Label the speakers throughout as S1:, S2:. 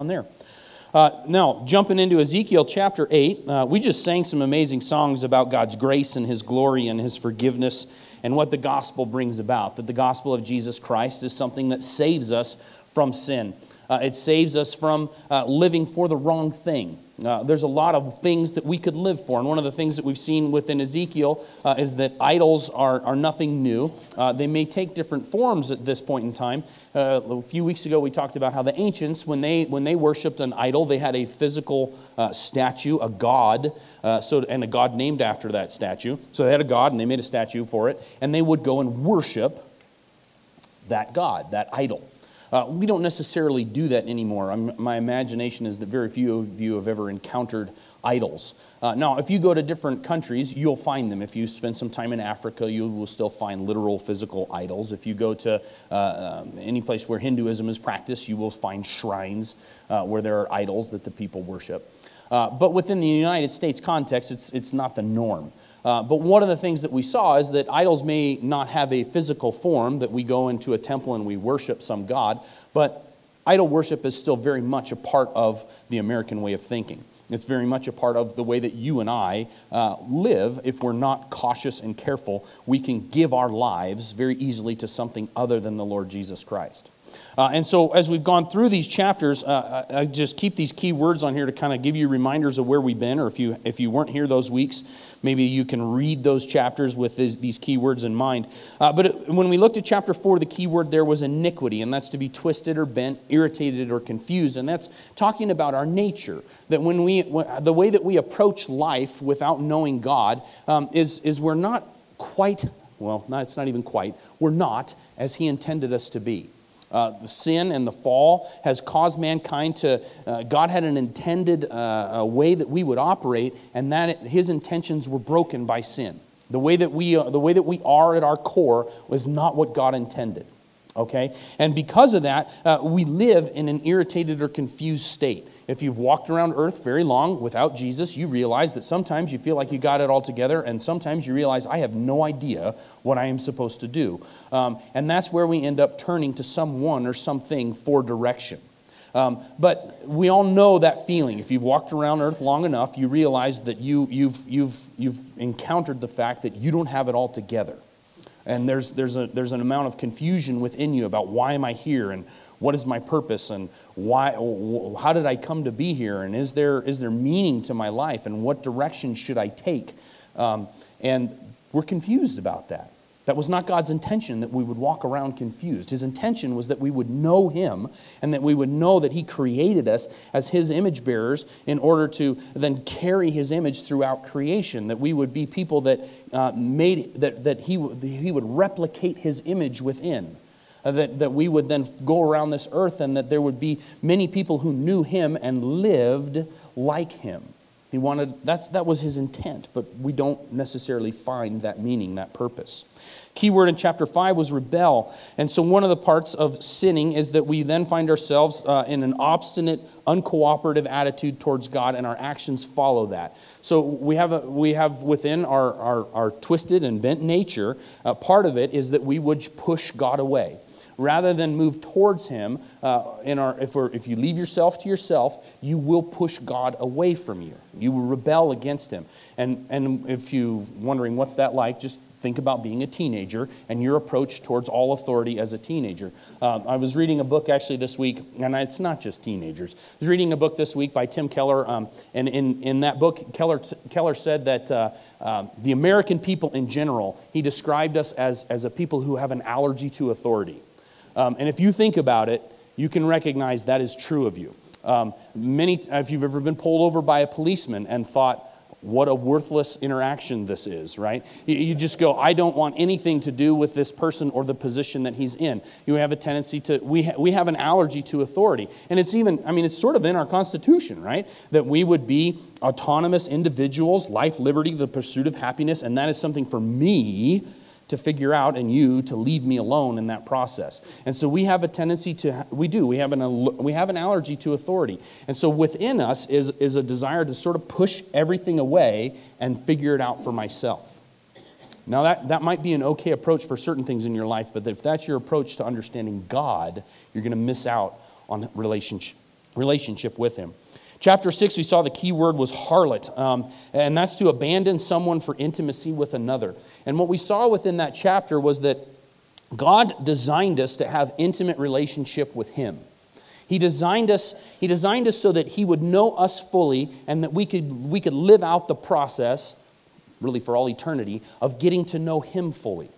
S1: on there. Uh, now, jumping into Ezekiel chapter 8, uh, we just sang some amazing songs about God's grace and His glory and His forgiveness and what the gospel brings about. That the gospel of Jesus Christ is something that saves us from sin, uh, it saves us from uh, living for the wrong thing. Uh, there's a lot of things that we could live for. And one of the things that we've seen within Ezekiel uh, is that idols are, are nothing new. Uh, they may take different forms at this point in time. Uh, a few weeks ago, we talked about how the ancients, when they, when they worshiped an idol, they had a physical statue, a god, so, and a god named after that statue. So they had a god and they made a statue for it. And they would go and worship that god, that idol. Uh, we don't necessarily do that anymore. I'm, my imagination is that very few of you have ever encountered idols. Uh, now, if you go to different countries, you'll find them. If you spend some time in Africa, you will still find literal physical idols. If you go to uh, um, any place where Hinduism is practiced, you will find shrines uh, where there are idols that the people worship. Uh, but within the United States context, it's, it's not the norm. Uh, but one of the things that we saw is that idols may not have a physical form, that we go into a temple and we worship some God, but idol worship is still very much a part of the American way of thinking. It's very much a part of the way that you and I uh, live. If we're not cautious and careful, we can give our lives very easily to something other than the Lord Jesus Christ. Uh, and so, as we've gone through these chapters, uh, I just keep these key words on here to kind of give you reminders of where we've been, or if you, if you weren't here those weeks, maybe you can read those chapters with this, these key words in mind. Uh, but it, when we looked at chapter 4, the key word there was iniquity, and that's to be twisted or bent, irritated or confused. And that's talking about our nature. That when we, the way that we approach life without knowing God um, is, is we're not quite, well, not, it's not even quite, we're not as He intended us to be. Uh, the sin and the fall has caused mankind to, uh, God had an intended uh, way that we would operate, and that his intentions were broken by sin. The way, that we, uh, the way that we are at our core was not what God intended. Okay? And because of that, uh, we live in an irritated or confused state. If you've walked around earth very long without Jesus, you realize that sometimes you feel like you got it all together, and sometimes you realize, I have no idea what I am supposed to do. Um, and that's where we end up turning to someone or something for direction. Um, but we all know that feeling. If you've walked around earth long enough, you realize that you, you've, you've, you've encountered the fact that you don't have it all together. And there's, there's, a, there's an amount of confusion within you about why am I here and what is my purpose and why, how did I come to be here? And is there, is there meaning to my life? And what direction should I take? Um, and we're confused about that. That was not God's intention that we would walk around confused. His intention was that we would know Him and that we would know that He created us as His image bearers in order to then carry His image throughout creation. That we would be people that uh, made that, that he, he would replicate His image within. Uh, that, that we would then go around this earth and that there would be many people who knew him and lived like him. He wanted, that's, that was his intent, but we don't necessarily find that meaning, that purpose. Key word in chapter 5 was rebel. And so, one of the parts of sinning is that we then find ourselves uh, in an obstinate, uncooperative attitude towards God, and our actions follow that. So, we have, a, we have within our, our, our twisted and bent nature, uh, part of it is that we would push God away rather than move towards him uh, in our, if, if you leave yourself to yourself you will push god away from you you will rebel against him and, and if you're wondering what's that like just think about being a teenager and your approach towards all authority as a teenager. Um, I was reading a book actually this week, and it's not just teenagers. I was reading a book this week by Tim Keller, um, and in, in that book, Keller, Keller said that uh, uh, the American people in general, he described us as, as a people who have an allergy to authority. Um, and if you think about it, you can recognize that is true of you. Um, many, if you've ever been pulled over by a policeman and thought, what a worthless interaction this is, right? You, just go, I don't want anything to do with this person or the position that he's in. You have a tendency to, we, ha, we have an allergy to authority. And it's even, I mean, it's sort of in our Constitution, right? That we would be autonomous individuals, life, liberty, the pursuit of happiness, and that is something for me to figure out and you to leave me alone in that process. And so we have a tendency to, we do, we have an, we have an allergy to authority. And so within us is, is a desire to sort of push everything away and figure it out for myself. Now, that, that might be an okay approach for certain things in your life, but if that's your approach to understanding God, you're going to miss out on relationship, relationship with him. Chapter 6, we saw the key word was harlot, um, and that's to abandon someone for intimacy with another. And what we saw within that chapter was that God designed us to have intimate relationship with him. He designed us, he designed us so that he would know us fully and that we could, we could live out the process, really for all eternity, of getting to know him fully.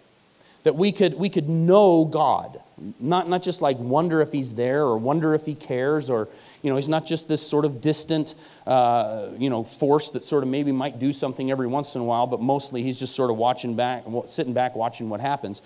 S1: That we could, we could know God. Not, not just like wonder if he's there or wonder if he cares or, you know, he's not just this sort of distant, uh, you know, force that sort of maybe might do something every once in a while, but mostly he's just sort of watching back, sitting back watching what happens.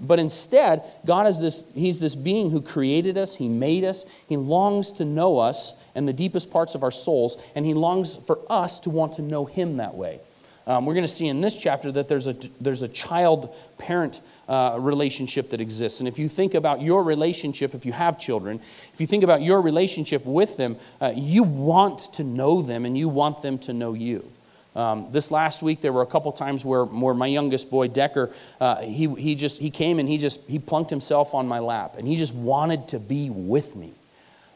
S1: But instead, God is this, he's this being who created us, he made us, he longs to know us and the deepest parts of our souls, and he longs for us to want to know him that way. Um, we're going to see in this chapter that there's a, there's a child parent uh, relationship that exists. And if you think about your relationship, if you have children, if you think about your relationship with them, uh, you want to know them and you want them to know you. Um, this last week, there were a couple times where, where my youngest boy, Decker, uh, he, he just he came and he just he plunked himself on my lap and he just wanted to be with me.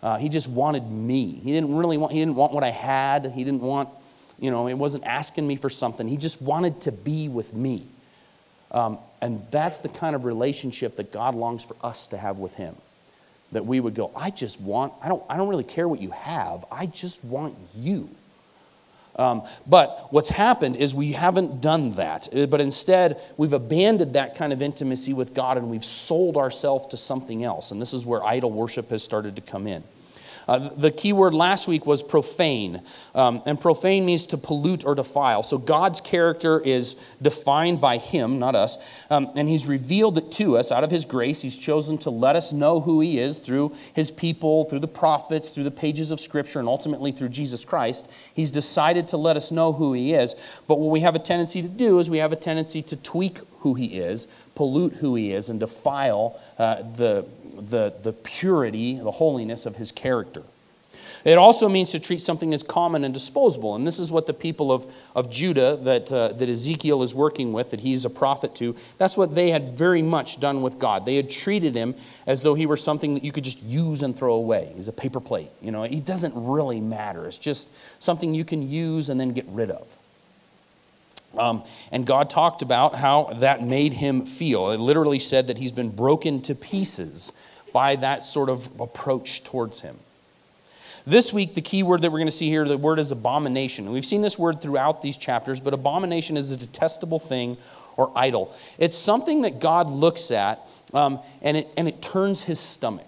S1: Uh, he just wanted me. He didn't really want he didn't want what I had. He didn't want you know, he wasn't asking me for something. He just wanted to be with me. Um, and that's the kind of relationship that God longs for us to have with him. That we would go, I just want, I don't, I don't really care what you have, I just want you. Um, but what's happened is we haven't done that, uh, but instead we've abandoned that kind of intimacy with God and we've sold ourselves to something else. And this is where idol worship has started to come in. Uh, the key word last week was profane. Um, and profane means to pollute or defile. So God's character is defined by Him, not us. Um, and He's revealed it to us out of His grace. He's chosen to let us know who He is through His people, through the prophets, through the pages of Scripture, and ultimately through Jesus Christ. He's decided to let us know who He is. But what we have a tendency to do is we have a tendency to tweak who He is, pollute who He is, and defile uh, the the, the purity, the holiness of his character. It also means to treat something as common and disposable. And this is what the people of, of Judah that, uh, that Ezekiel is working with, that he's a prophet to, that's what they had very much done with God. They had treated him as though he were something that you could just use and throw away. He's a paper plate. You know, he doesn't really matter. It's just something you can use and then get rid of. Um, and God talked about how that made him feel. It literally said that he's been broken to pieces by that sort of approach towards him. This week, the key word that we're going to see here, the word is abomination. we've seen this word throughout these chapters, but abomination is a detestable thing or idol. It's something that God looks at um, and, it, and it turns his stomach.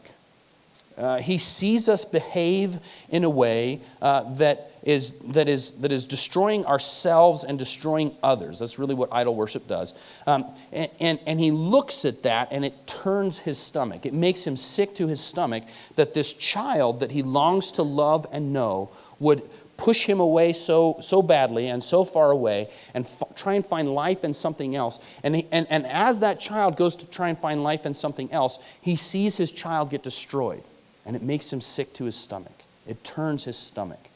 S1: Uh, he sees us behave in a way uh, that, is, that, is, that is destroying ourselves and destroying others. That's really what idol worship does. Um, and, and, and he looks at that and it turns his stomach. It makes him sick to his stomach that this child that he longs to love and know would push him away so, so badly and so far away and f- try and find life in something else. And, he, and, and as that child goes to try and find life in something else, he sees his child get destroyed and it makes him sick to his stomach. It turns his stomach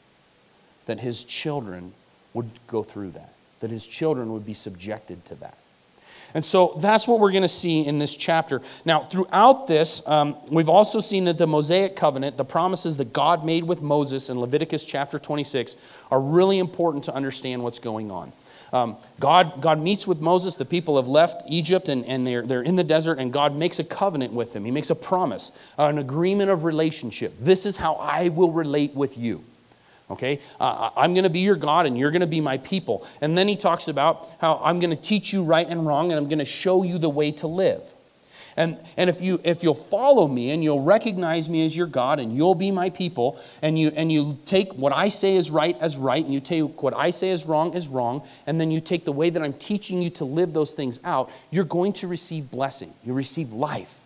S1: that his children would go through that, that his children would be subjected to that. And so that's what we're going to see in this chapter. Now, throughout this, um, we've also seen that the Mosaic covenant, the promises that God made with Moses in Leviticus chapter 26, are really important to understand what's going on. Um, God, God meets with Moses. The people have left Egypt and, and they're, they're in the desert, and God makes a covenant with them. He makes a promise, an agreement of relationship. This is how I will relate with you. Okay? Uh, I'm going to be your God and you're going to be my people. And then he talks about how I'm going to teach you right and wrong and I'm going to show you the way to live. And, and if, you, if you'll follow me and you'll recognize me as your God and you'll be my people and you, and you take what I say is right as right and you take what I say is wrong as wrong and then you take the way that I'm teaching you to live those things out, you're going to receive blessing. You receive life.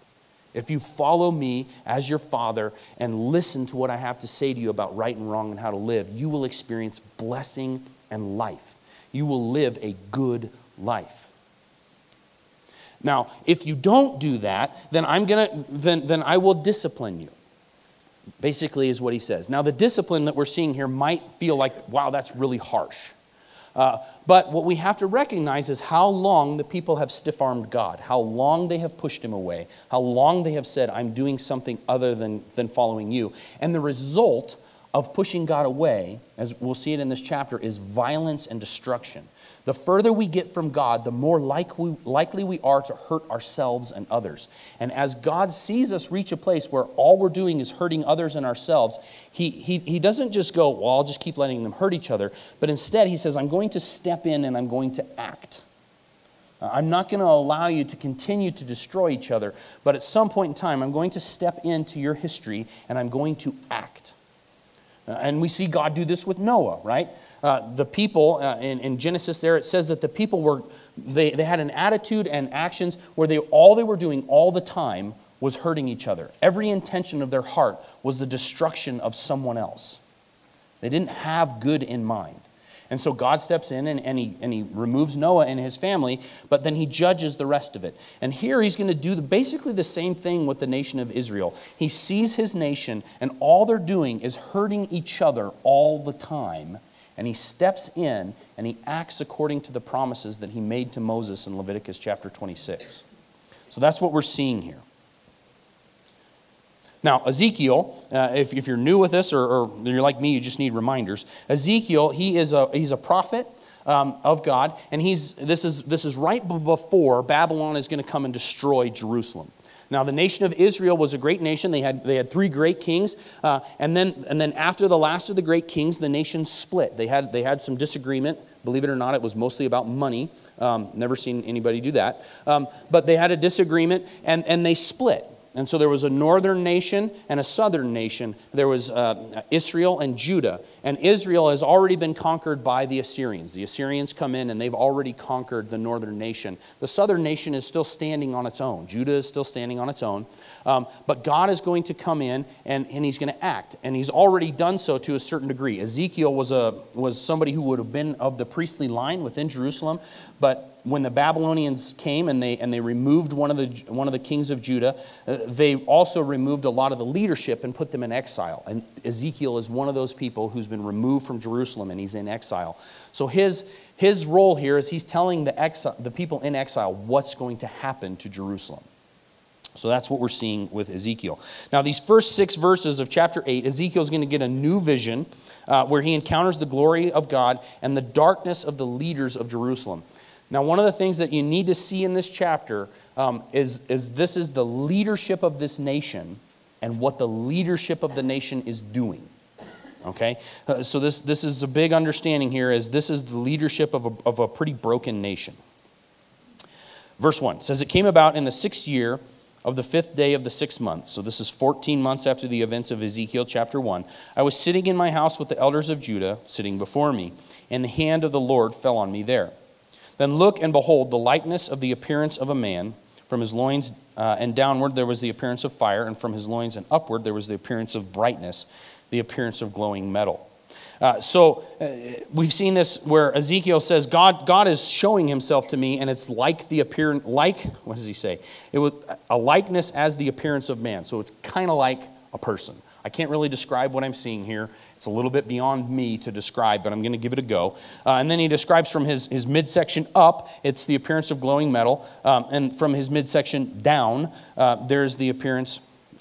S1: If you follow me as your father and listen to what I have to say to you about right and wrong and how to live, you will experience blessing and life. You will live a good life. Now, if you don't do that, then I'm gonna then, then I will discipline you. Basically, is what he says. Now, the discipline that we're seeing here might feel like, wow, that's really harsh. Uh, but what we have to recognize is how long the people have stiff armed God, how long they have pushed him away, how long they have said, I'm doing something other than, than following you. And the result of pushing God away, as we'll see it in this chapter, is violence and destruction. The further we get from God, the more like likely we are to hurt ourselves and others. And as God sees us reach a place where all we're doing is hurting others and ourselves, he, he, he doesn't just go, Well, I'll just keep letting them hurt each other. But instead, He says, I'm going to step in and I'm going to act. I'm not going to allow you to continue to destroy each other, but at some point in time, I'm going to step into your history and I'm going to act. Uh, and we see God do this with Noah, right? Uh, the people uh, in, in, Genesis there, it says that the people were, they, they had an attitude and actions where they, all they were doing all the time was hurting each other. Every intention of their heart was the destruction of someone else. They didn't have good in mind. And so God steps in and, and, he, and he removes Noah and his family, but then he judges the rest of it. And here he's going to do the, basically the same thing with the nation of Israel. He sees his nation, and all they're doing is hurting each other all the time. And he steps in and he acts according to the promises that he made to Moses in Leviticus chapter 26. So that's what we're seeing here. Now, Ezekiel, uh, if, if you're new with this or, or, you're like me, you just need reminders. Ezekiel, he is a, he's a prophet um, of God, and he's, this, is, this is right before Babylon is going to come and destroy Jerusalem. Now, the nation of Israel was a great nation. They had, they had three great kings. Uh, and, then, and then, after the last of the great kings, the nation split. They had, they had some disagreement. Believe it or not, it was mostly about money. Um, never seen anybody do that. Um, but they had a disagreement, and, and they split. And so there was a northern nation and a southern nation. There was uh, Israel and Judah. And Israel has already been conquered by the Assyrians. The Assyrians come in and they've already conquered the northern nation. The southern nation is still standing on its own. Judah is still standing on its own. Um, but God is going to come in and, and he's going to act. And he's already done so to a certain degree. Ezekiel was, a, was somebody who would have been of the priestly line within Jerusalem. But when the Babylonians came and they, and they removed one of, the, one of the kings of Judah, uh, they also removed a lot of the leadership and put them in exile. And Ezekiel is one of those people who's been removed from Jerusalem and he's in exile. So his, his role here is he's telling the, exile, the people in exile what's going to happen to Jerusalem. So that's what we're seeing with Ezekiel. Now, these first six verses of chapter 8, Ezekiel's going to get a new vision uh, where he encounters the glory of God and the darkness of the leaders of Jerusalem. Now, one of the things that you need to see in this chapter um, is, is this is the leadership of this nation and what the leadership of the nation is doing. Okay? Uh, so, this, this is a big understanding here is this is the leadership of a, of a pretty broken nation. Verse 1 says, It came about in the sixth year of the fifth day of the sixth month. So, this is 14 months after the events of Ezekiel chapter 1. I was sitting in my house with the elders of Judah, sitting before me, and the hand of the Lord fell on me there. Then look and behold the likeness of the appearance of a man. From his loins uh, and downward there was the appearance of fire, and from his loins and upward there was the appearance of brightness, the appearance of glowing metal. Uh, so uh, we've seen this where Ezekiel says, God, God is showing himself to me, and it's like the appearance, like, what does he say? It was a likeness as the appearance of man. So it's kind of like a person. I can't really describe what I'm seeing here. It's a little bit beyond me to describe, but I'm going to give it a go. Uh, and then he describes from his, his midsection up, it's the appearance of glowing metal. Um, and from his midsection down, uh, there's the appearance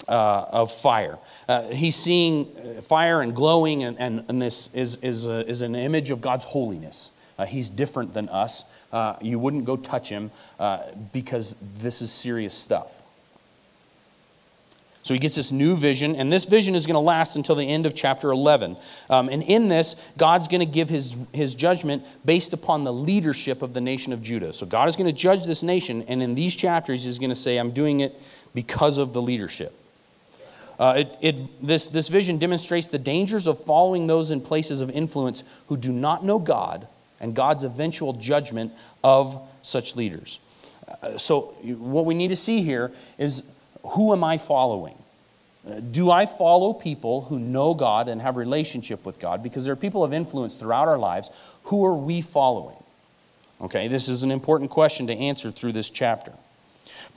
S1: uh, of fire. Uh, he's seeing fire and glowing, and, and, and this is, is, a, is an image of God's holiness. Uh, he's different than us. Uh, you wouldn't go touch him uh, because this is serious stuff. So he gets this new vision, and this vision is going to last until the end of chapter 11. Um, and in this, God's going to give his, his judgment based upon the leadership of the nation of Judah. So God is going to judge this nation, and in these chapters, he's going to say, I'm doing it because of the leadership. Uh, it, it, this, this vision demonstrates the dangers of following those in places of influence who do not know God and God's eventual judgment of such leaders. Uh, so, what we need to see here is who am I following? Uh, do I follow people who know God and have relationship with God? Because there are people of influence throughout our lives. Who are we following? Okay, this is an important question to answer through this chapter.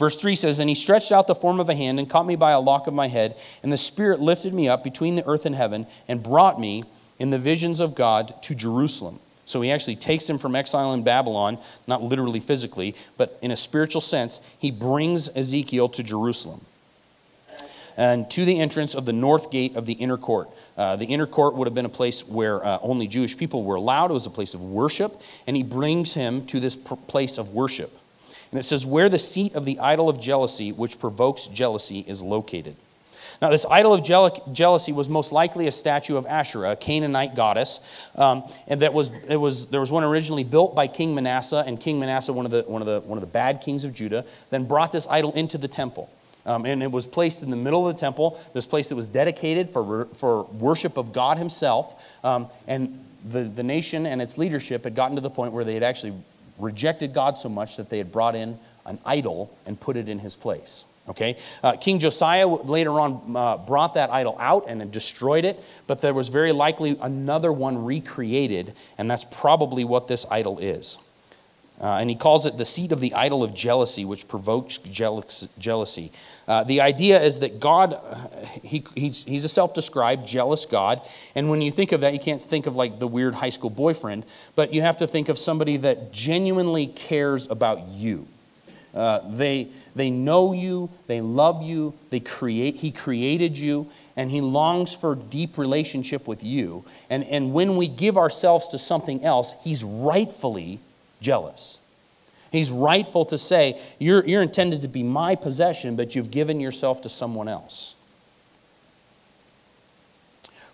S1: Verse 3 says, And he stretched out the form of a hand and caught me by a lock of my head, and the Spirit lifted me up between the earth and heaven and brought me in the visions of God to Jerusalem So he actually takes him from exile in Babylon, not literally physically, but in a spiritual sense. He brings Ezekiel to Jerusalem and to the entrance of the north gate of the inner court. Uh, the inner court would have been a place where uh, only Jewish people were allowed. It was a place of worship, and he brings him to this pr- place of worship. And it says, Where the seat of the idol of jealousy, which provokes jealousy, is located. Now, this idol of jealousy was most likely a statue of Asherah, a Canaanite goddess, um, and that was, it was there was one originally built by King Manasseh, and King Manasseh, one of the one of the one of the bad kings of Judah, then brought this idol into the temple. Um, and it was placed in the middle of the temple, this place that was dedicated for, for worship of God Himself. Um, and the, the nation and its leadership had gotten to the point where they had actually rejected God so much that they had brought in an idol and put it in His place. Okay? Uh, King Josiah later on uh, brought that idol out and destroyed it, but there was very likely another one recreated, and that's probably what this idol is. Uh, and he calls it the seat of the idol of jealousy, which provokes jealousy. Uh, the idea is that God, he, he's, he's a self described jealous God. And when you think of that, you can't think of like the weird high school boyfriend, but you have to think of somebody that genuinely cares about you. Uh, they, they know you, they love you, they create, he created you, and he longs for deep relationship with you. And, and when we give ourselves to something else, he's rightfully jealous. He's rightful to say, you're, you're intended to be my possession, but you've given yourself to someone else.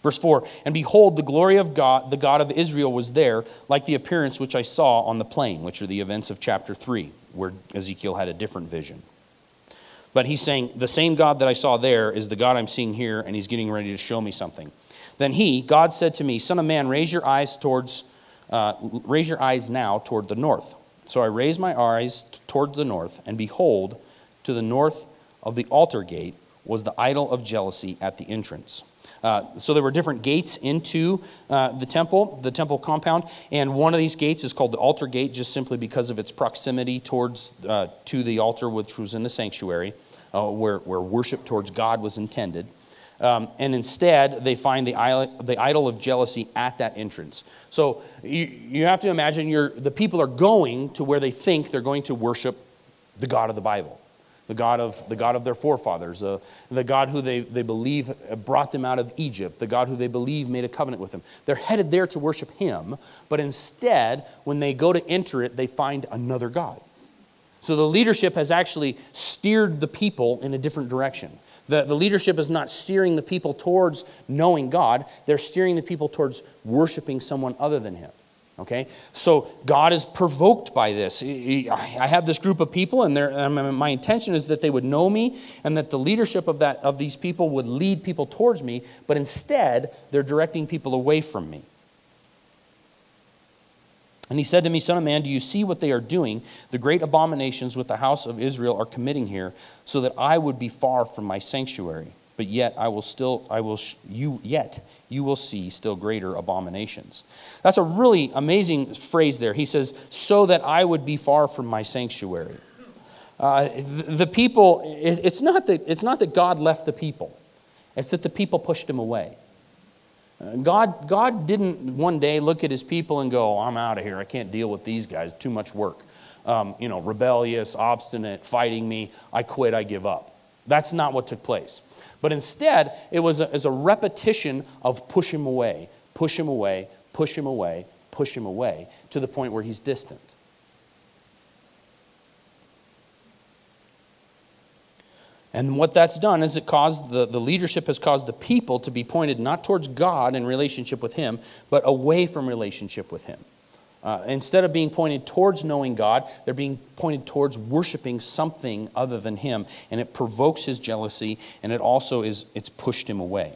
S1: Verse 4 And behold, the glory of God, the God of Israel, was there, like the appearance which I saw on the plain, which are the events of chapter 3, where Ezekiel had a different vision. But he's saying, The same God that I saw there is the God I'm seeing here, and he's getting ready to show me something. Then he, God said to me, Son of man, raise your eyes towards uh, raise your eyes now toward the north. So I raised my eyes toward the north, and behold, to the north of the altar gate was the idol of jealousy at the entrance. Uh, so there were different gates into uh, the temple, the temple compound, and one of these gates is called the altar gate, just simply because of its proximity towards uh, to the altar, which was in the sanctuary, uh, where where worship towards God was intended. Um, and instead, they find the, the idol of jealousy at that entrance. So you, you have to imagine you're, the people are going to where they think they're going to worship the God of the Bible, the God of, the God of their forefathers, uh, the God who they, they believe brought them out of Egypt, the God who they believe made a covenant with them. They're headed there to worship Him, but instead, when they go to enter it, they find another God. So the leadership has actually steered the people in a different direction. The, the leadership is not steering the people towards knowing God, they're steering the people towards worshiping someone other than Him. Okay? So God is provoked by this. I have this group of people, and my intention is that they would know me and that the leadership of, that, of these people would lead people towards me, but instead, they're directing people away from me. And he said to me, Son of man, do you see what they are doing? The great abominations which the house of Israel are committing here, so that I would be far from my sanctuary. But yet I will still, I will, you, yet you will see still greater abominations. That's a really amazing phrase there. He says, so that I would be far from my sanctuary. Uh, the people, it's not, that, it's not that God left the people, it's that the people pushed him away. God, God didn't one day look at his people and go, I'm out of here. I can't deal with these guys. Too much work. Um, you know, rebellious, obstinate, fighting me. I quit. I give up. That's not what took place. But instead, it was a, a repetition of push him away, push him away, push him away, push him away to the point where he's distant. And what that's done is it caused the, the leadership has caused the people to be pointed not towards God in relationship with Him, but away from relationship with Him. Uh, instead of being pointed towards knowing God, they're being pointed towards worshiping something other than Him, and it provokes His jealousy, and it also is it's pushed Him away.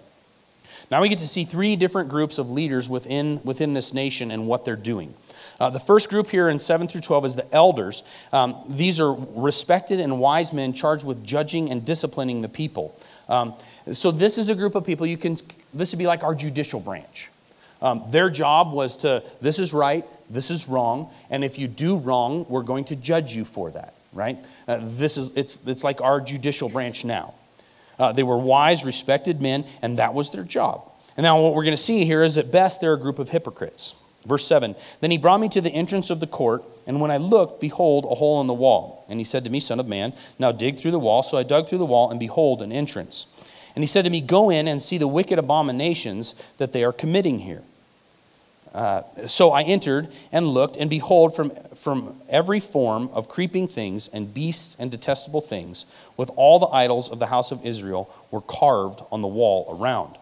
S1: Now we get to see three different groups of leaders within, within this nation and what they're doing. Uh, the first group here in 7 through 12 is the elders. Um, these are respected and wise men charged with judging and disciplining the people. Um, so this is a group of people you can, this would be like our judicial branch. Um, their job was to, this is right, this is wrong, and if you do wrong, we're going to judge you for that, right? Uh, this is, it's, it's like our judicial branch now. Uh, they were wise, respected men, and that was their job. And now what we're going to see here is at best they're a group of hypocrites. Verse 7 Then he brought me to the entrance of the court, and when I looked, behold, a hole in the wall. And he said to me, Son of man, now dig through the wall. So I dug through the wall, and behold, an entrance. And he said to me, Go in and see the wicked abominations that they are committing here. Uh, so I entered and looked, and behold, from, from every form of creeping things and beasts and detestable things, with all the idols of the house of Israel, were carved on the wall around.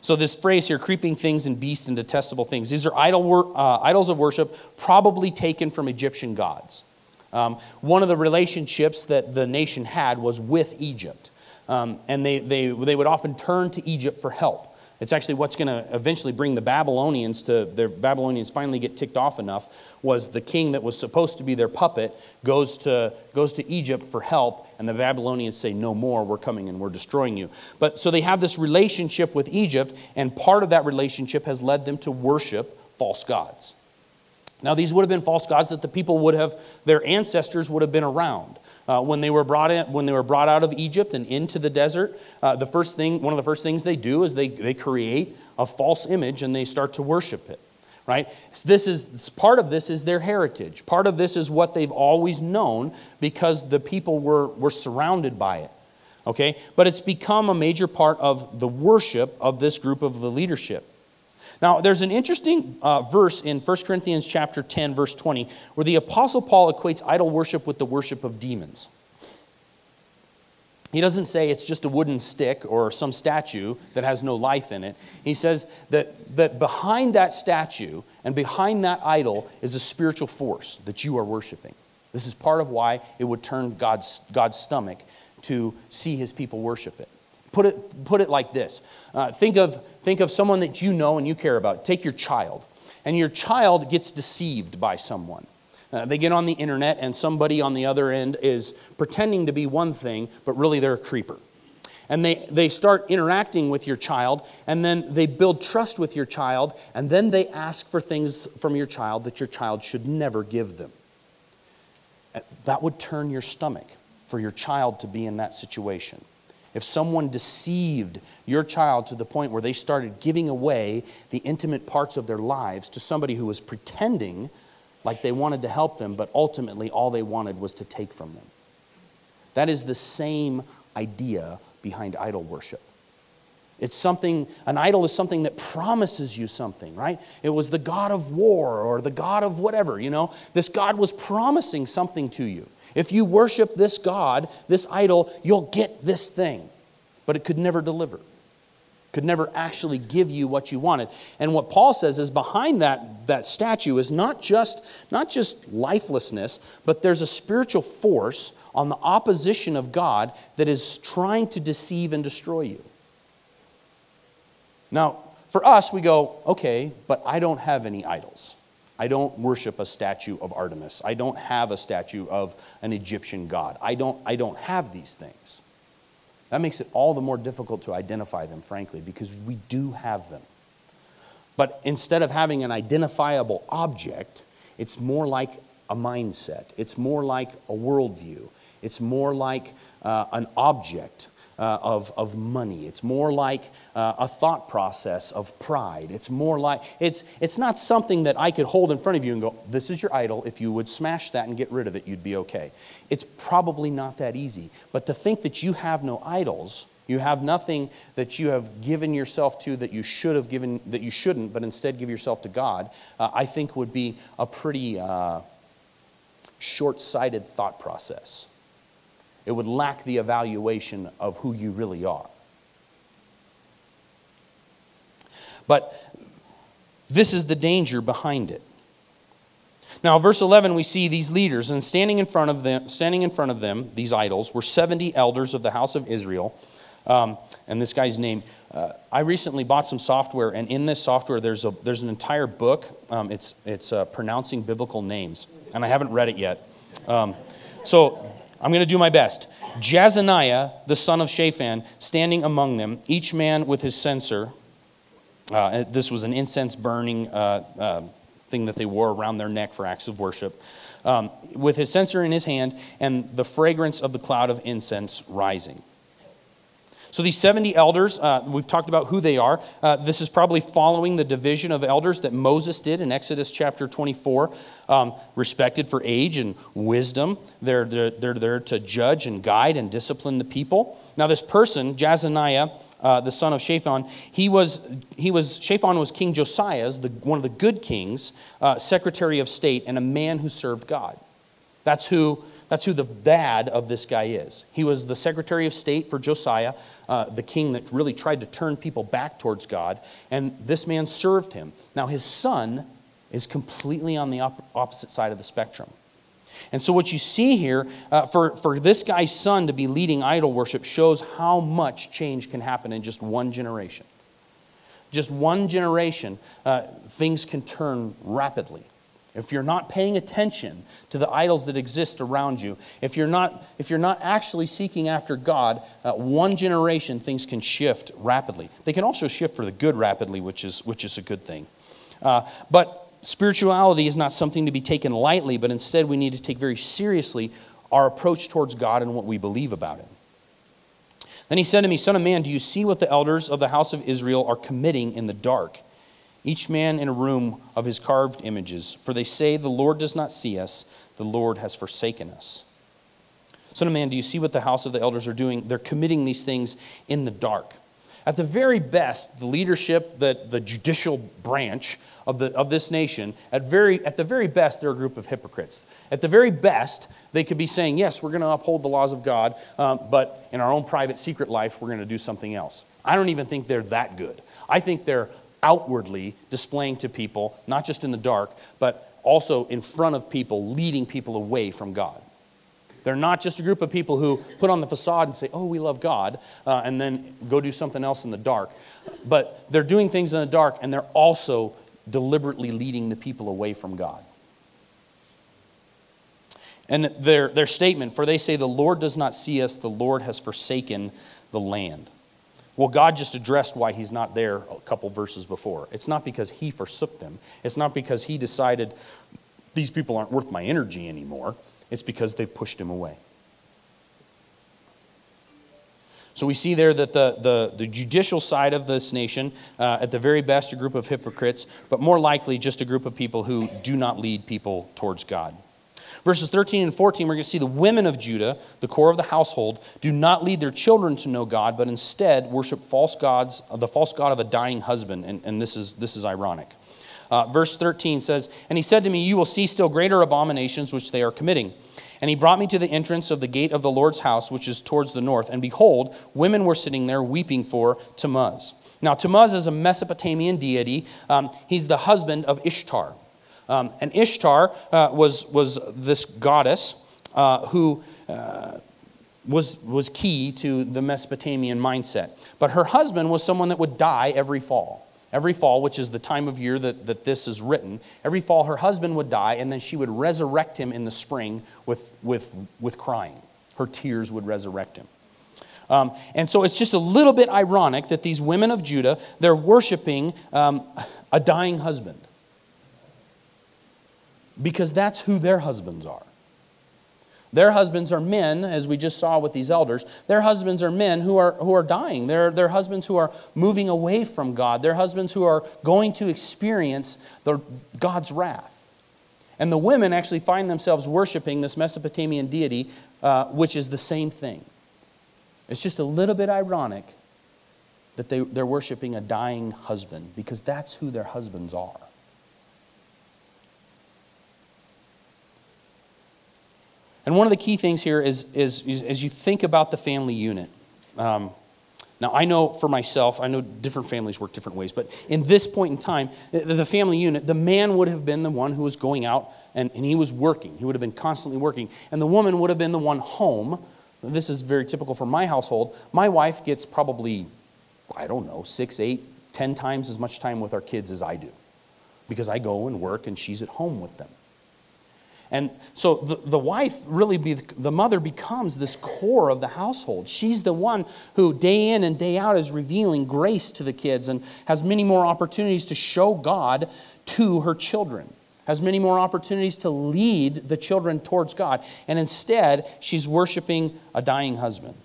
S1: So, this phrase here, creeping things and beasts and detestable things, these are idol uh, idols of worship probably taken from Egyptian gods. Um, one of the relationships that the nation had was with Egypt. Um, and they, they, they would often turn to Egypt for help. It's actually what's going to eventually bring the Babylonians to their Babylonians finally get ticked off enough was the king that was supposed to be their puppet goes to goes to Egypt for help and the Babylonians say no more we're coming and we're destroying you. But so they have this relationship with Egypt and part of that relationship has led them to worship false gods. Now these would have been false gods that the people would have their ancestors would have been around. Uh, when they were brought in, when they were brought out of Egypt and into the desert, uh, the first thing, one of the first things they do is they, they create a false image and they start to worship it. Right? This is part of this is their heritage. Part of this is what they've always known because the people were, were surrounded by it. Okay? But it's become a major part of the worship of this group of the leadership. Now, there's an interesting uh, verse in 1 Corinthians chapter 10, verse 20, where the Apostle Paul equates idol worship with the worship of demons. He doesn't say it's just a wooden stick or some statue that has no life in it. He says that, that behind that statue and behind that idol is a spiritual force that you are worshiping. This is part of why it would turn God's, God's stomach to see his people worship it. Put it, put it like this uh, think, of, think of someone that you know and you care about. Take your child, and your child gets deceived by someone. Uh, they get on the internet, and somebody on the other end is pretending to be one thing, but really they're a creeper. And they, they start interacting with your child, and then they build trust with your child, and then they ask for things from your child that your child should never give them. Uh, that would turn your stomach for your child to be in that situation. If someone deceived your child to the point where they started giving away the intimate parts of their lives to somebody who was pretending like they wanted to help them, but ultimately all they wanted was to take from them. That is the same idea behind idol worship. It's something, an idol is something that promises you something, right? It was the God of war or the God of whatever, you know? This God was promising something to you. If you worship this God, this idol, you'll get this thing. But it could never deliver, could never actually give you what you wanted. And what Paul says is behind that, that statue is not just, not just lifelessness, but there's a spiritual force on the opposition of God that is trying to deceive and destroy you. Now, for us, we go, okay, but I don't have any idols. I don't worship a statue of Artemis. I don't have a statue of an Egyptian god. I don't, I don't have these things. That makes it all the more difficult to identify them, frankly, because we do have them. But instead of having an identifiable object, it's more like a mindset, it's more like a worldview, it's more like uh, an object uh, of, of money. It's more like uh, a thought process of pride. It's more like, it's, it's not something that I could hold in front of you and go, this is your idol. If you would smash that and get rid of it, you'd be okay. It's probably not that easy. But to think that you have no idols, you have nothing that you have given yourself to that you should have given, that you shouldn't, but instead give yourself to God, uh, I think would be a pretty uh, short sighted thought process it would lack the evaluation of who you really are. But this is the danger behind it. Now, verse 11, we see these leaders, and standing in front of them, standing in front of them, these idols, were 70 elders of the house of Israel. Um, and this guy's name, uh, I recently bought some software, and in this software, there's, a, there's an entire book. Um, it's it's uh, pronouncing biblical names, and I haven't read it yet. Um, so I'm going to do my best. Jaazaniah, the son of Shaphan, standing among them, each man with his censer. Uh, this was an incense burning uh, uh, thing that they wore around their neck for acts of worship. Um, with his censer in his hand and the fragrance of the cloud of incense rising. So, these 70 elders, uh, we've talked about who they are. Uh, this is probably following the division of elders that Moses did in Exodus chapter 24, um, respected for age and wisdom. They're, they're, they're there to judge and guide and discipline the people. Now, this person, Jaazaniah, uh, the son of Shaphan, he was, he was, Shaphan was King Josiah's, the, one of the good kings, uh, secretary of state, and a man who served God. That's who that's who the dad of this guy is. He was the Secretary of State for Josiah, uh, the king that really tried to turn people back towards God, and this man served him. Now, his son is completely on the op- opposite side of the spectrum. And so, what you see here, uh, for, for this guy's son to be leading idol worship, shows how much change can happen in just one generation. Just one generation, uh, things can turn rapidly. If you're not paying attention to the idols that exist around you, if you're not, if you're not actually seeking after God, uh, one generation things can shift rapidly. They can also shift for the good rapidly, which is, which is a good thing. Uh, but spirituality is not something to be taken lightly, but instead we need to take very seriously our approach towards God and what we believe about Him. Then he said to me, Son of man, do you see what the elders of the house of Israel are committing in the dark? Each man in a room of his carved images. For they say, The Lord does not see us, the Lord has forsaken us. Son of man, do you see what the house of the elders are doing? They're committing these things in the dark. At the very best, the leadership, the, the judicial branch of, the, of this nation, at, very, at the very best, they're a group of hypocrites. At the very best, they could be saying, Yes, we're going to uphold the laws of God, um, but in our own private secret life, we're going to do something else. I don't even think they're that good. I think they're outwardly displaying to people, not just in the dark, but also in front of people, leading people away from God. They're not just a group of people who put on the facade and say, oh, we love God, uh, and then go do something else in the dark. But they're doing things in the dark, and they're also deliberately leading the people away from God. And their, their statement, for they say, the Lord does not see us, the Lord has forsaken the land. Well, God just addressed why he's not there a couple verses before. It's not because he forsook them, it's not because he decided these people aren't worth my energy anymore. It's because they've pushed him away. So we see there that the, the, the judicial side of this nation, uh, at the very best, a group of hypocrites, but more likely just a group of people who do not lead people towards God. Verses 13 and 14, we're going to see the women of Judah, the core of the household, do not lead their children to know God, but instead worship false gods, the false god of a dying husband. And, and this, is, this is ironic. Uh, verse 13 says, And he said to me, You will see still greater abominations which they are committing. And he brought me to the entrance of the gate of the Lord's house, which is towards the north. And behold, women were sitting there weeping for Tammuz. Now, Tammuz is a Mesopotamian deity. Um, he's the husband of Ishtar. Um, and Ishtar uh, was, was this goddess uh, who uh, was, was key to the Mesopotamian mindset. But her husband was someone that would die every fall. Every fall, which is the time of year that, that this is written, every fall her husband would die, and then she would resurrect him in the spring with, with, with crying. Her tears would resurrect him. Um, and so it's just a little bit ironic that these women of Judah, they're worshiping um, a dying husband because that's who their husbands are. Their husbands are men, as we just saw with these elders. Their husbands are men who are, who are dying. They're, they're husbands who are moving away from God. They're husbands who are going to experience the, God's wrath. And the women actually find themselves worshiping this Mesopotamian deity, uh, which is the same thing. It's just a little bit ironic that they, they're worshiping a dying husband because that's who their husbands are. And one of the key things here is, is, is as you think about the family unit. Um, now, I know for myself, I know different families work different ways, but in this point in time, the, family unit, the man would have been the one who was going out and, and he was working. He would have been constantly working. And the woman would have been the one home. This is very typical for my household. My wife gets probably, I don't know, six, eight, ten times as much time with our kids as I do because I go and work and she's at home with them. And so the, the wife really, be, the mother becomes this core of the household. She's the one who, day in and day out, is revealing grace to the kids and has many more opportunities to show God to her children, has many more opportunities to lead the children towards God. And instead, she's worshiping a dying husband.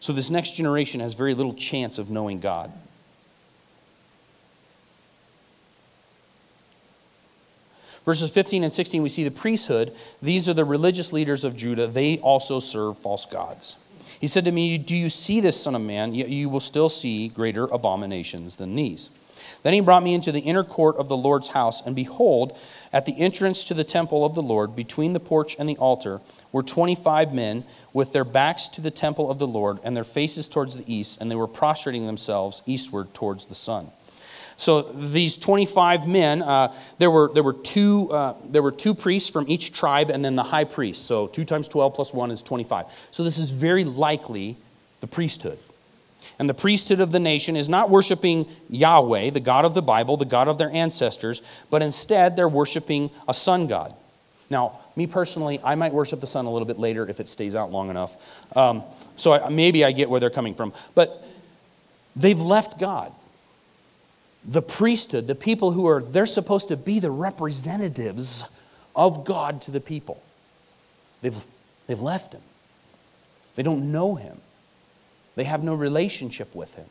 S1: So this next generation has very little chance of knowing God. Verses 15 and 16, we see the priesthood. These are the religious leaders of Judah. They also serve false gods. He said to me, Do you see this, Son of Man? Yet you will still see greater abominations than these. Then he brought me into the inner court of the Lord's house, and behold, at the entrance to the temple of the Lord, between the porch and the altar, were 25 men with their backs to the temple of the Lord and their faces towards the east, and they were prostrating themselves eastward towards the sun. So these 25 men, uh, there, were, there, were two, uh, there were two priests from each tribe and then the high priest. So 2 times 12 plus 1 is 25. So this is very likely the priesthood. And the priesthood of the nation is not worshiping Yahweh, the God of the Bible, the God of their ancestors, but instead they're worshiping a sun god. Now, me personally, I might worship the sun a little bit later if it stays out long enough. Um, so I, maybe I get where they're coming from. But they've left God. The priesthood, the people who are, they're supposed to be the representatives of God to the people. They've, they've left him. They don't know him. They have no relationship with him.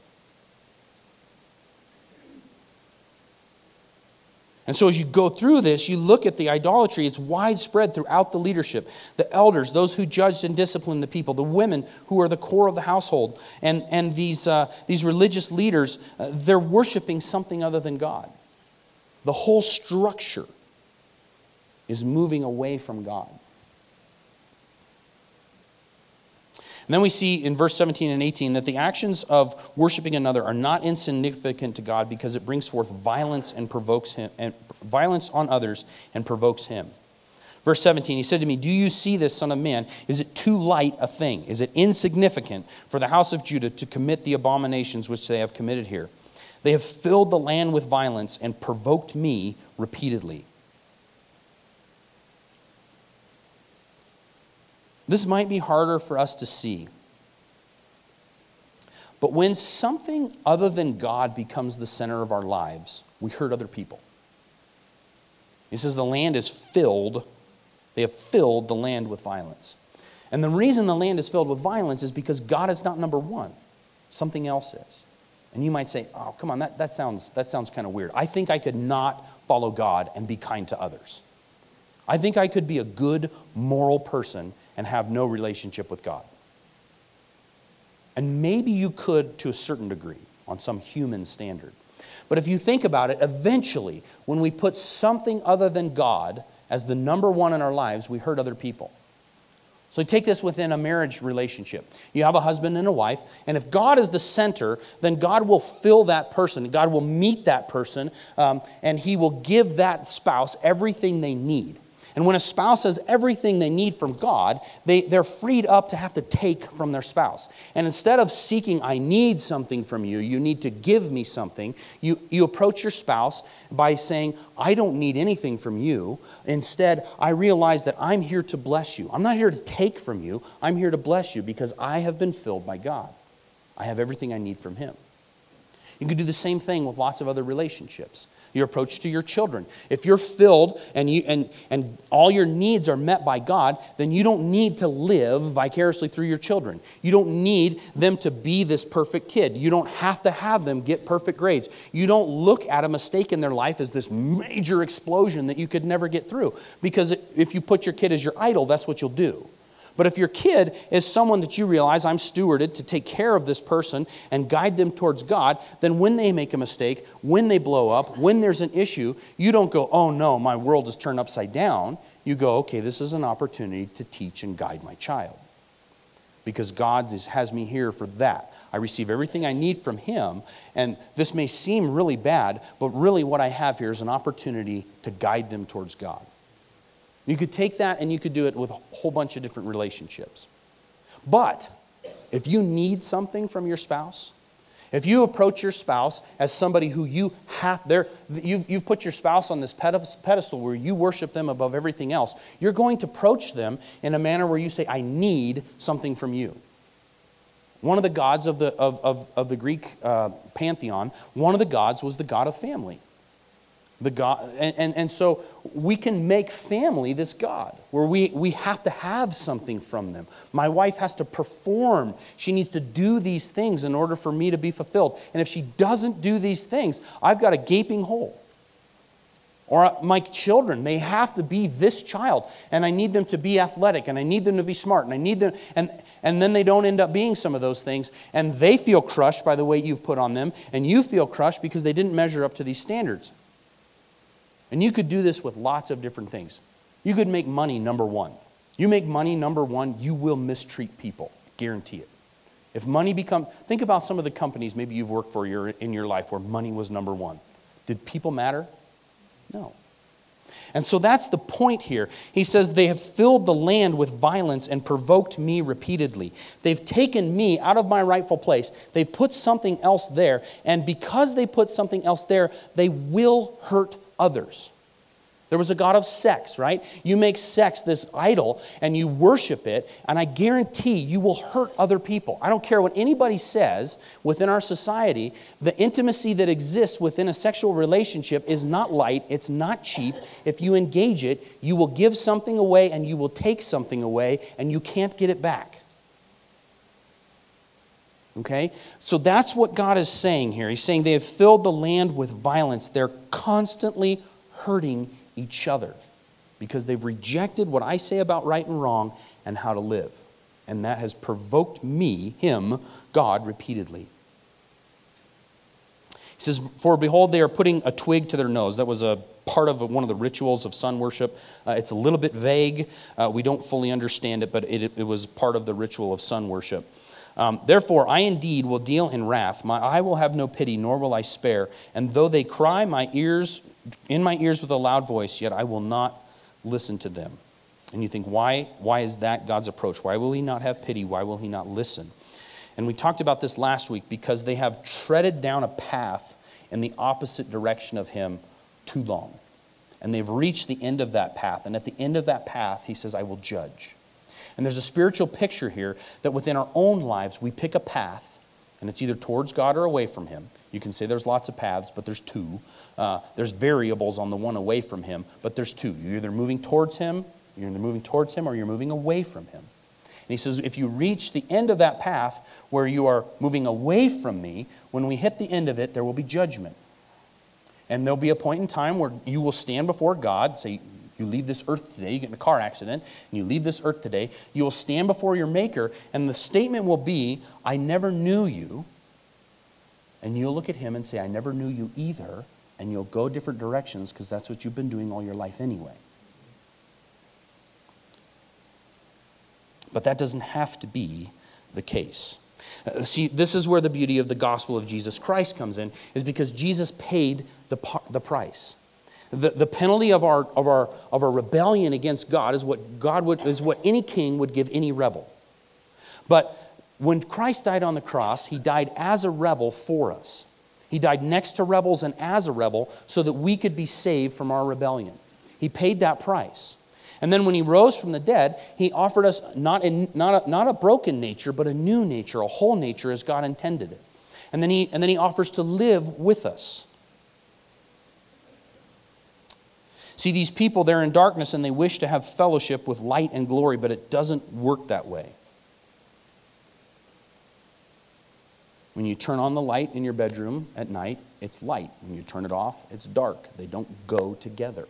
S1: And so, as you go through this, you look at the idolatry. It's widespread throughout the leadership. The elders, those who judged and disciplined the people, the women who are the core of the household, and, and these, uh, these religious leaders, uh, they're worshiping something other than God. The whole structure is moving away from God. And then we see in verse 17 and 18 that the actions of worshiping another are not insignificant to God because it brings forth violence and provokes him and violence on others and provokes him. Verse 17, he said to me, Do you see this, Son of Man? Is it too light a thing? Is it insignificant for the house of Judah to commit the abominations which they have committed here? They have filled the land with violence and provoked me repeatedly. This might be harder for us to see. But when something other than God becomes the center of our lives, we hurt other people. He says the land is filled, they have filled the land with violence. And the reason the land is filled with violence is because God is not number one, something else is. And you might say, oh, come on, that, that sounds, that sounds kind of weird. I think I could not follow God and be kind to others. I think I could be a good moral person and have no relationship with God. And maybe you could to a certain degree on some human standard. But if you think about it, eventually, when we put something other than God as the number one in our lives, we hurt other people. So take this within a marriage relationship. You have a husband and a wife, and if God is the center, then God will fill that person. God will meet that person, um, and He will give that spouse everything they need. And when a spouse has everything they need from God, they, they're freed up to have to take from their spouse. And instead of seeking, I need something from you, you need to give me something, you, you approach your spouse by saying, I don't need anything from you. Instead, I realize that I'm here to bless you. I'm not here to take from you, I'm here to bless you because I have been filled by God. I have everything I need from Him. You can do the same thing with lots of other relationships your approach to your children. If you're filled and, you, and, and all your needs are met by God, then you don't need to live vicariously through your children. You don't need them to be this perfect kid. You don't have to have them get perfect grades. You don't look at a mistake in their life as this major explosion that you could never get through. Because if you put your kid as your idol, that's what you'll do. But if your kid is someone that you realize I'm stewarded to take care of this person and guide them towards God, then when they make a mistake, when they blow up, when there's an issue, you don't go, oh no, my world is turned upside down. You go, okay, this is an opportunity to teach and guide my child. Because God is, has me here for that. I receive everything I need from Him, and this may seem really bad, but really what I have here is an opportunity to guide them towards God. You could take that and you could do it with a whole bunch of different relationships. But if you need something from your spouse, if you approach your spouse as somebody who you have there, you've, you've put your spouse on this pedestal where you worship them above everything else, you're going to approach them in a manner where you say, I need something from you. One of the gods of the, of, of, of the Greek uh, pantheon, one of the gods was the god of family. The God, and, and, and so we can make family this God, where we, we have to have something from them. My wife has to perform. She needs to do these things in order for me to be fulfilled. And if she doesn't do these things, I've got a gaping hole. Or uh, my children, they have to be this child, and I need them to be athletic, and I need them to be smart, and I need them, and, and then they don't end up being some of those things, and they feel crushed by the weight you've put on them, and you feel crushed because they didn't measure up to these standards. And you could do this with lots of different things. You could make money number one. You make money number one, you will mistreat people. Guarantee it. If money become think about some of the companies maybe you've worked for your, in your life where money was number one. Did people matter? No. And so that's the point here. He says, They have filled the land with violence and provoked me repeatedly. They've taken me out of my rightful place. They put something else there. And because they put something else there, they will hurt others. There was a God of sex, right? You make sex this idol and you worship it, and I guarantee you will hurt other people. I don't care what anybody says within our society, the intimacy that exists within a sexual relationship is not light, it's not cheap. If you engage it, you will give something away and you will take something away, and you can't get it back. Okay? So that's what God is saying here. He's saying they have filled the land with violence. They're constantly hurting each other because they've rejected what I say about right and wrong and how to live. And that has provoked me, him, God, repeatedly. He says, For behold, they are putting a twig to their nose. That was a part of one of the rituals of sun worship. Uh, it's a little bit vague. Uh, we don't fully understand it, but it, it was part of the ritual of sun worship. Um, Therefore, I indeed will deal in wrath. My eye will have no pity, nor will I spare. And though they cry my ears in my ears with a loud voice, yet I will not listen to them. And you think, why, why is that God's approach? Why will he not have pity? Why will he not listen? And we talked about this last week because they have treaded down a path in the opposite direction of him too long. And they've reached the end of that path. And at the end of that path, he says, I will judge. And there's a spiritual picture here that within our own lives, we pick a path, and it's either towards God or away from Him. You can say there's lots of paths, but there's two. Uh, there's variables on the one away from Him, but there's two. You're either moving towards Him, you're either moving towards Him, or you're moving away from Him. And He says, if you reach the end of that path where you are moving away from me, when we hit the end of it, there will be judgment. And there'll be a point in time where you will stand before God, say, you leave this earth today, you get in a car accident, and you leave this earth today, you will stand before your Maker, and the statement will be, I never knew you. And you'll look at him and say, I never knew you either, and you'll go different directions because that's what you've been doing all your life anyway. But that doesn't have to be the case. Uh, see, this is where the beauty of the gospel of Jesus Christ comes in, is because Jesus paid the, the price. The, the penalty of our, of, our, of our rebellion against God is what, God would, is what any king would give any rebel. But when Christ died on the cross, he died as a rebel for us. He died next to rebels and as a rebel so that we could be saved from our rebellion. He paid that price. And then when he rose from the dead, he offered us not a, not a, not a broken nature, but a new nature, a whole nature as God intended it. And then, he, and then he offers to live with us. See, these people, they're in darkness and they wish to have fellowship with light and glory, but it doesn't work that way. When you turn on the light in your bedroom at night, it's light. When you turn it off, it's dark. They don't go together.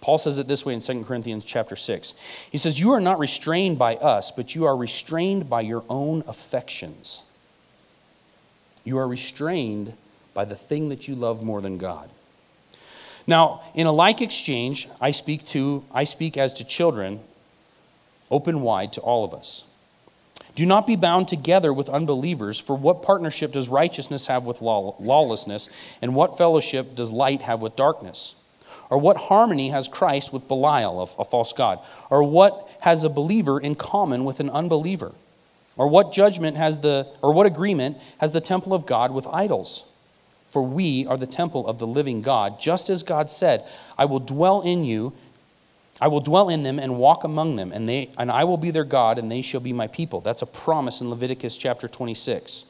S1: Paul says it this way in 2 Corinthians chapter 6. He says, You are not restrained by us, but you are restrained by your own affections. You are restrained by the thing that you love more than God. Now, in a like exchange, I speak to I speak as to children, open wide to all of us. Do not be bound together with unbelievers, for what partnership does righteousness have with lawlessness, and what fellowship does light have with darkness? Or what harmony has Christ with Belial, a, a false god? Or what has a believer in common with an unbeliever? Or what judgment has the or what agreement has the temple of God with idols? For we are the temple of the living God, just as God said, I will dwell in you, I will dwell in them and walk among them, and, they, and I will be their God, and they shall be my people. That's a promise in Leviticus chapter 26.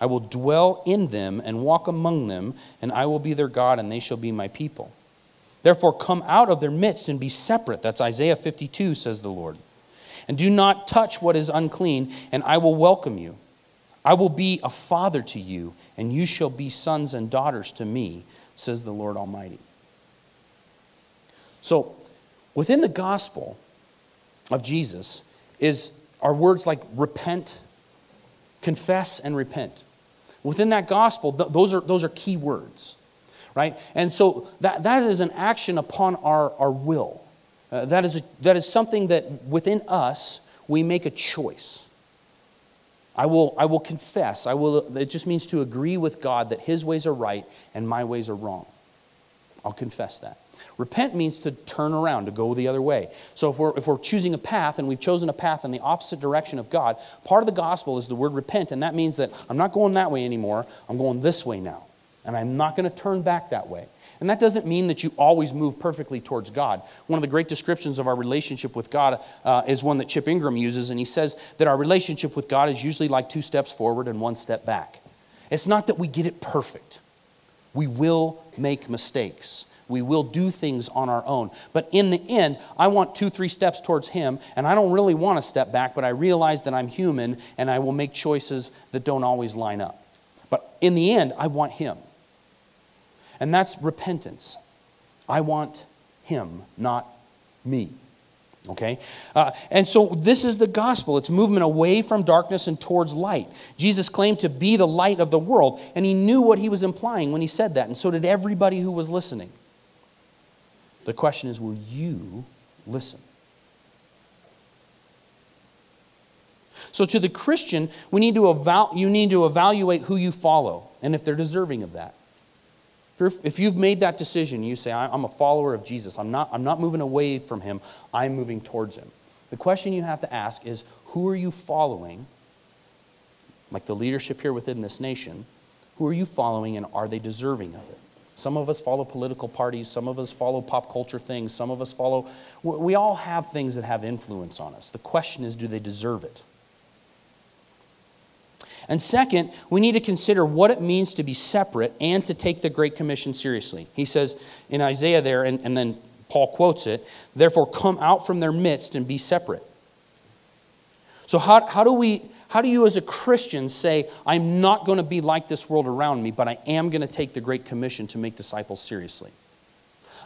S1: I will dwell in them and walk among them, and I will be their God, and they shall be my people. Therefore, come out of their midst and be separate. That's Isaiah 52, says the Lord. And do not touch what is unclean, and I will welcome you. I will be a father to you, and you shall be sons and daughters to me, says the Lord Almighty. So, within the gospel of Jesus is are words like repent, confess, and repent. Within that gospel, th- those, are, those are key words, right? And so that, that is an action upon our, our will. Uh, that, is a, that is something that within us we make a choice. I will, I will confess. I will, it just means to agree with God that His ways are right and my ways are wrong. I'll confess that. Repent means to turn around, to go the other way. So if we're, if we're choosing a path and we've chosen a path in the opposite direction of God, part of the gospel is the word repent, and that means that I'm not going that way anymore, I'm going this way now. And I'm not going to turn back that way. And that doesn't mean that you always move perfectly towards God. One of the great descriptions of our relationship with God uh, is one that Chip Ingram uses, and he says that our relationship with God is usually like two steps forward and one step back. It's not that we get it perfect, we will make mistakes. We will do things on our own. But in the end, I want two, three steps towards Him, and I don't really want to step back, but I realize that I'm human and I will make choices that don't always line up. But in the end, I want Him. And that's repentance. I want Him, not me. Okay? Uh, and so this is the gospel. It's movement away from darkness and towards light. Jesus claimed to be the light of the world, and he knew what he was implying when he said that, and so did everybody who was listening. The question is will you listen? So, to the Christian, we need to eval- you need to evaluate who you follow and if they're deserving of that. If you've made that decision, you say, I'm a follower of Jesus, I'm not, I'm not moving away from him, I'm moving towards him. The question you have to ask is who are you following? Like the leadership here within this nation, who are you following and are they deserving of it? Some of us follow political parties. Some of us follow pop culture things. Some of us follow. We all have things that have influence on us. The question is do they deserve it? And second, we need to consider what it means to be separate and to take the Great Commission seriously. He says in Isaiah there, and, and then Paul quotes it, therefore come out from their midst and be separate. So, how, how do we how do you, as a Christian, say, I'm not going to be like this world around me, but I am going to take the Great Commission to make disciples seriously?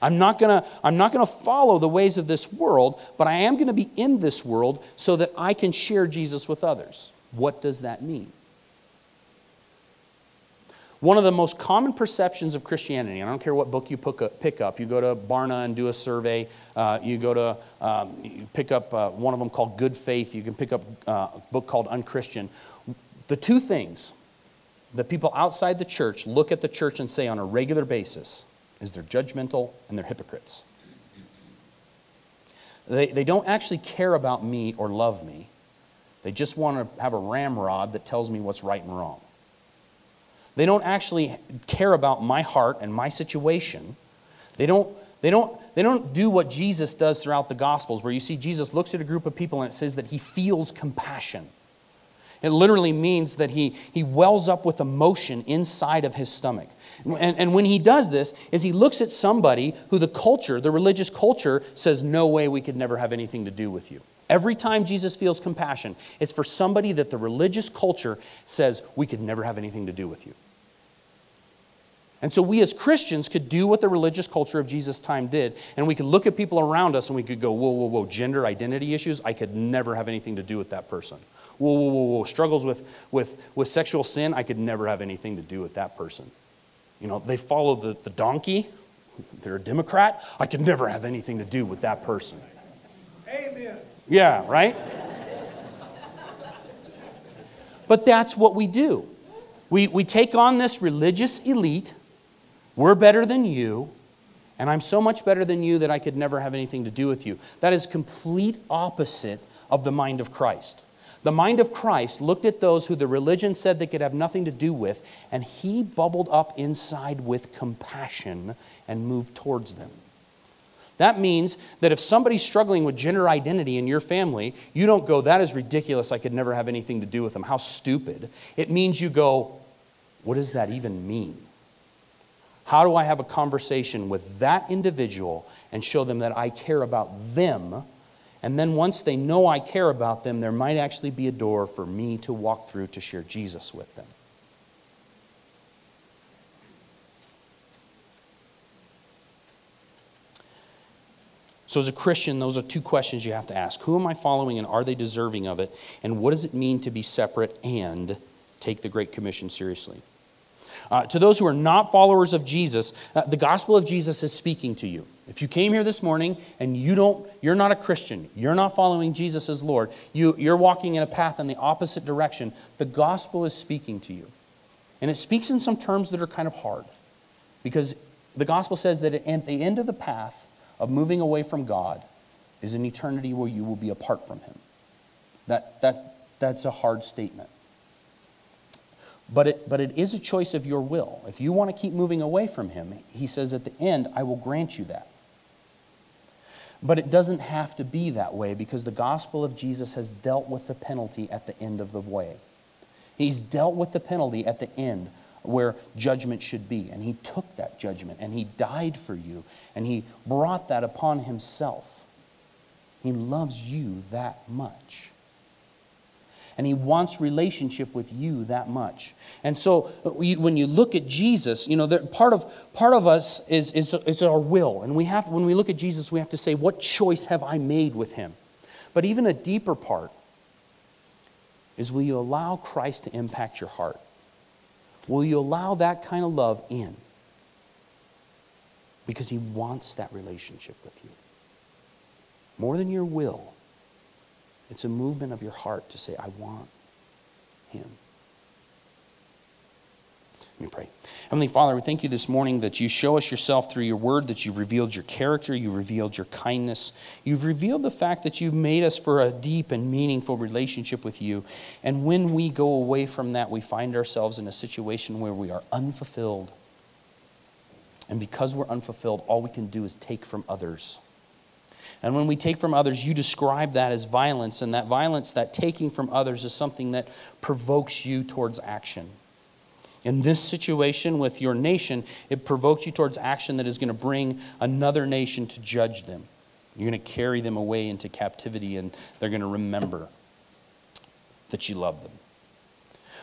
S1: I'm not going to I'm not going to follow the ways of this world, but I am going to be in this world so that I can share Jesus with others. What does that mean? One of the most common perceptions of Christianity, I don't care what book you pick up, you go to Barna and do a survey, uh, you go to um, you pick up uh, one of them called Good Faith, you can pick up uh, a book called Unchristian. The two things that people outside the church look at the church and say on a regular basis is they're judgmental and they're hypocrites. They, they don't actually care about me or love me. They just want to have a ramrod that tells me what's right and wrong. They don't actually care about my heart and my situation. They don't, they don't, they don't do what Jesus does throughout the Gospels, where you see Jesus looks at a group of people and it says that he feels compassion. It literally means that he, he wells up with emotion inside of his stomach. And, and when he does this, is he looks at somebody who the culture, the religious culture, says, No way we could never have anything to do with you. Every time Jesus feels compassion, it's for somebody that the religious culture says, We could never have anything to do with you. And so we as Christians could do what the religious culture of Jesus' time did, and we could look at people around us and we could go, whoa, whoa, whoa, gender identity issues, I could never have anything to do with that person. Whoa, whoa, whoa, whoa, struggles with, with, with sexual sin, I could never have anything to do with that person. You know, they follow the, the donkey, they're a Democrat, I could never have anything to do with that person. Amen. Yeah, right? but that's what we do. We, we take on this religious elite we're better than you, and I'm so much better than you that I could never have anything to do with you. That is complete opposite of the mind of Christ. The mind of Christ looked at those who the religion said they could have nothing to do with, and he bubbled up inside with compassion and moved towards them. That means that if somebody's struggling with gender identity in your family, you don't go, that is ridiculous, I could never have anything to do with them. How stupid. It means you go, what does that even mean? How do I have a conversation with that individual and show them that I care about them? And then once they know I care about them, there might actually be a door for me to walk through to share Jesus with them. So, as a Christian, those are two questions you have to ask Who am I following, and are they deserving of it? And what does it mean to be separate and take the Great Commission seriously? Uh, to those who are not followers of Jesus, uh, the gospel of Jesus is speaking to you. If you came here this morning and you don't, you're not a Christian, you're not following Jesus as Lord, you, you're walking in a path in the opposite direction, the gospel is speaking to you. And it speaks in some terms that are kind of hard. Because the gospel says that at the end of the path of moving away from God is an eternity where you will be apart from Him. That, that, that's a hard statement. But it, but it is a choice of your will. If you want to keep moving away from Him, He says at the end, I will grant you that. But it doesn't have to be that way because the gospel of Jesus has dealt with the penalty at the end of the way. He's dealt with the penalty at the end where judgment should be. And he took that judgment and he died for you and he brought that upon himself. He loves you that much. And he wants relationship with you that much. And so uh, when you look at Jesus, you know, part of, part of us is, is, is our will. And we have, when we look at Jesus, we have to say, what choice have I made with him? But even a deeper part is will you allow Christ to impact your heart? Will you allow that kind of love in? Because He wants that relationship with you. More than your will, it's a movement of your heart to say, I want Him. Let me pray. Heavenly Father, we thank you this morning that you show us yourself through your word, that you've revealed your character, you've revealed your kindness, you've revealed the fact that you've made us for a deep and meaningful relationship with you. And when we go away from that, we find ourselves in a situation where we are unfulfilled. And because we're unfulfilled, all we can do is take from others. And when we take from others, you describe that as violence, and that violence, that taking from others, is something that provokes you towards action. In this situation with your nation, it provokes you towards action that is going to bring another nation to judge them. You're going to carry them away into captivity, and they're going to remember that you love them.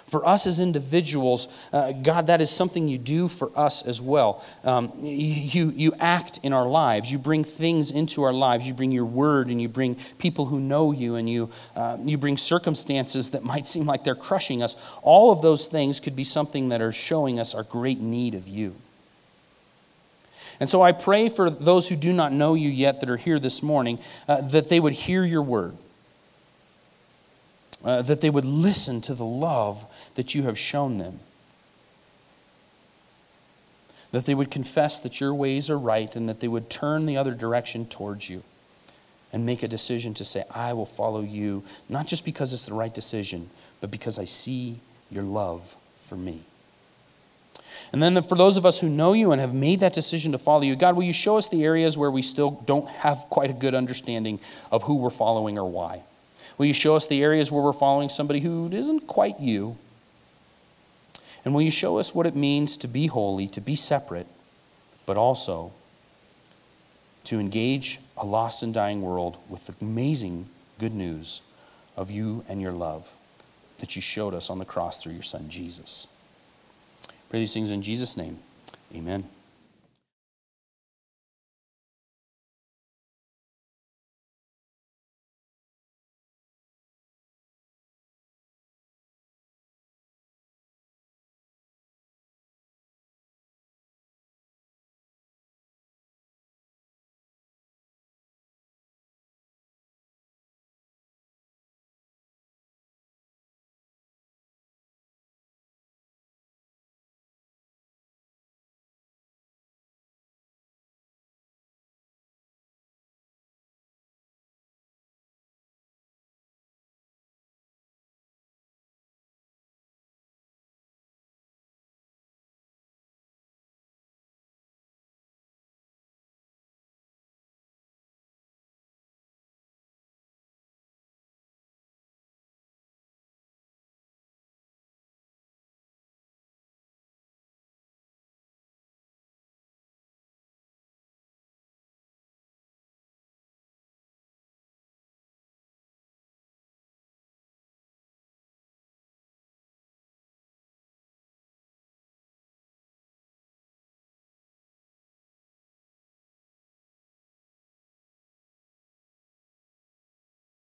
S1: For us as individuals, uh, God, that is something you do for us as well. Um, you, you act in our lives. You bring things into our lives. You bring your word and you bring people who know you and you, uh, you bring circumstances that might seem like they're crushing us. All of those things could be something that are showing us our great need of you. And so I pray for those who do not know you yet that are here this morning uh, that they would hear your word uh, that they would listen to the love that you have shown them. That they would confess that your ways are right and that they would turn the other direction towards you and make a decision to say, I will follow you, not just because it's the right decision, but because I see your love for me. And then for those of us who know you and have made that decision to follow you, God, will you show us the areas where we still don't have quite a good understanding of who we're following or why? Will you show us the areas where we're following somebody who isn't quite you? And will you show us what it means to be holy, to be separate, but also to engage a lost and dying world with the amazing good news of you and your love that you showed us on the cross through your son Jesus? Pray these things in Jesus' name. Amen.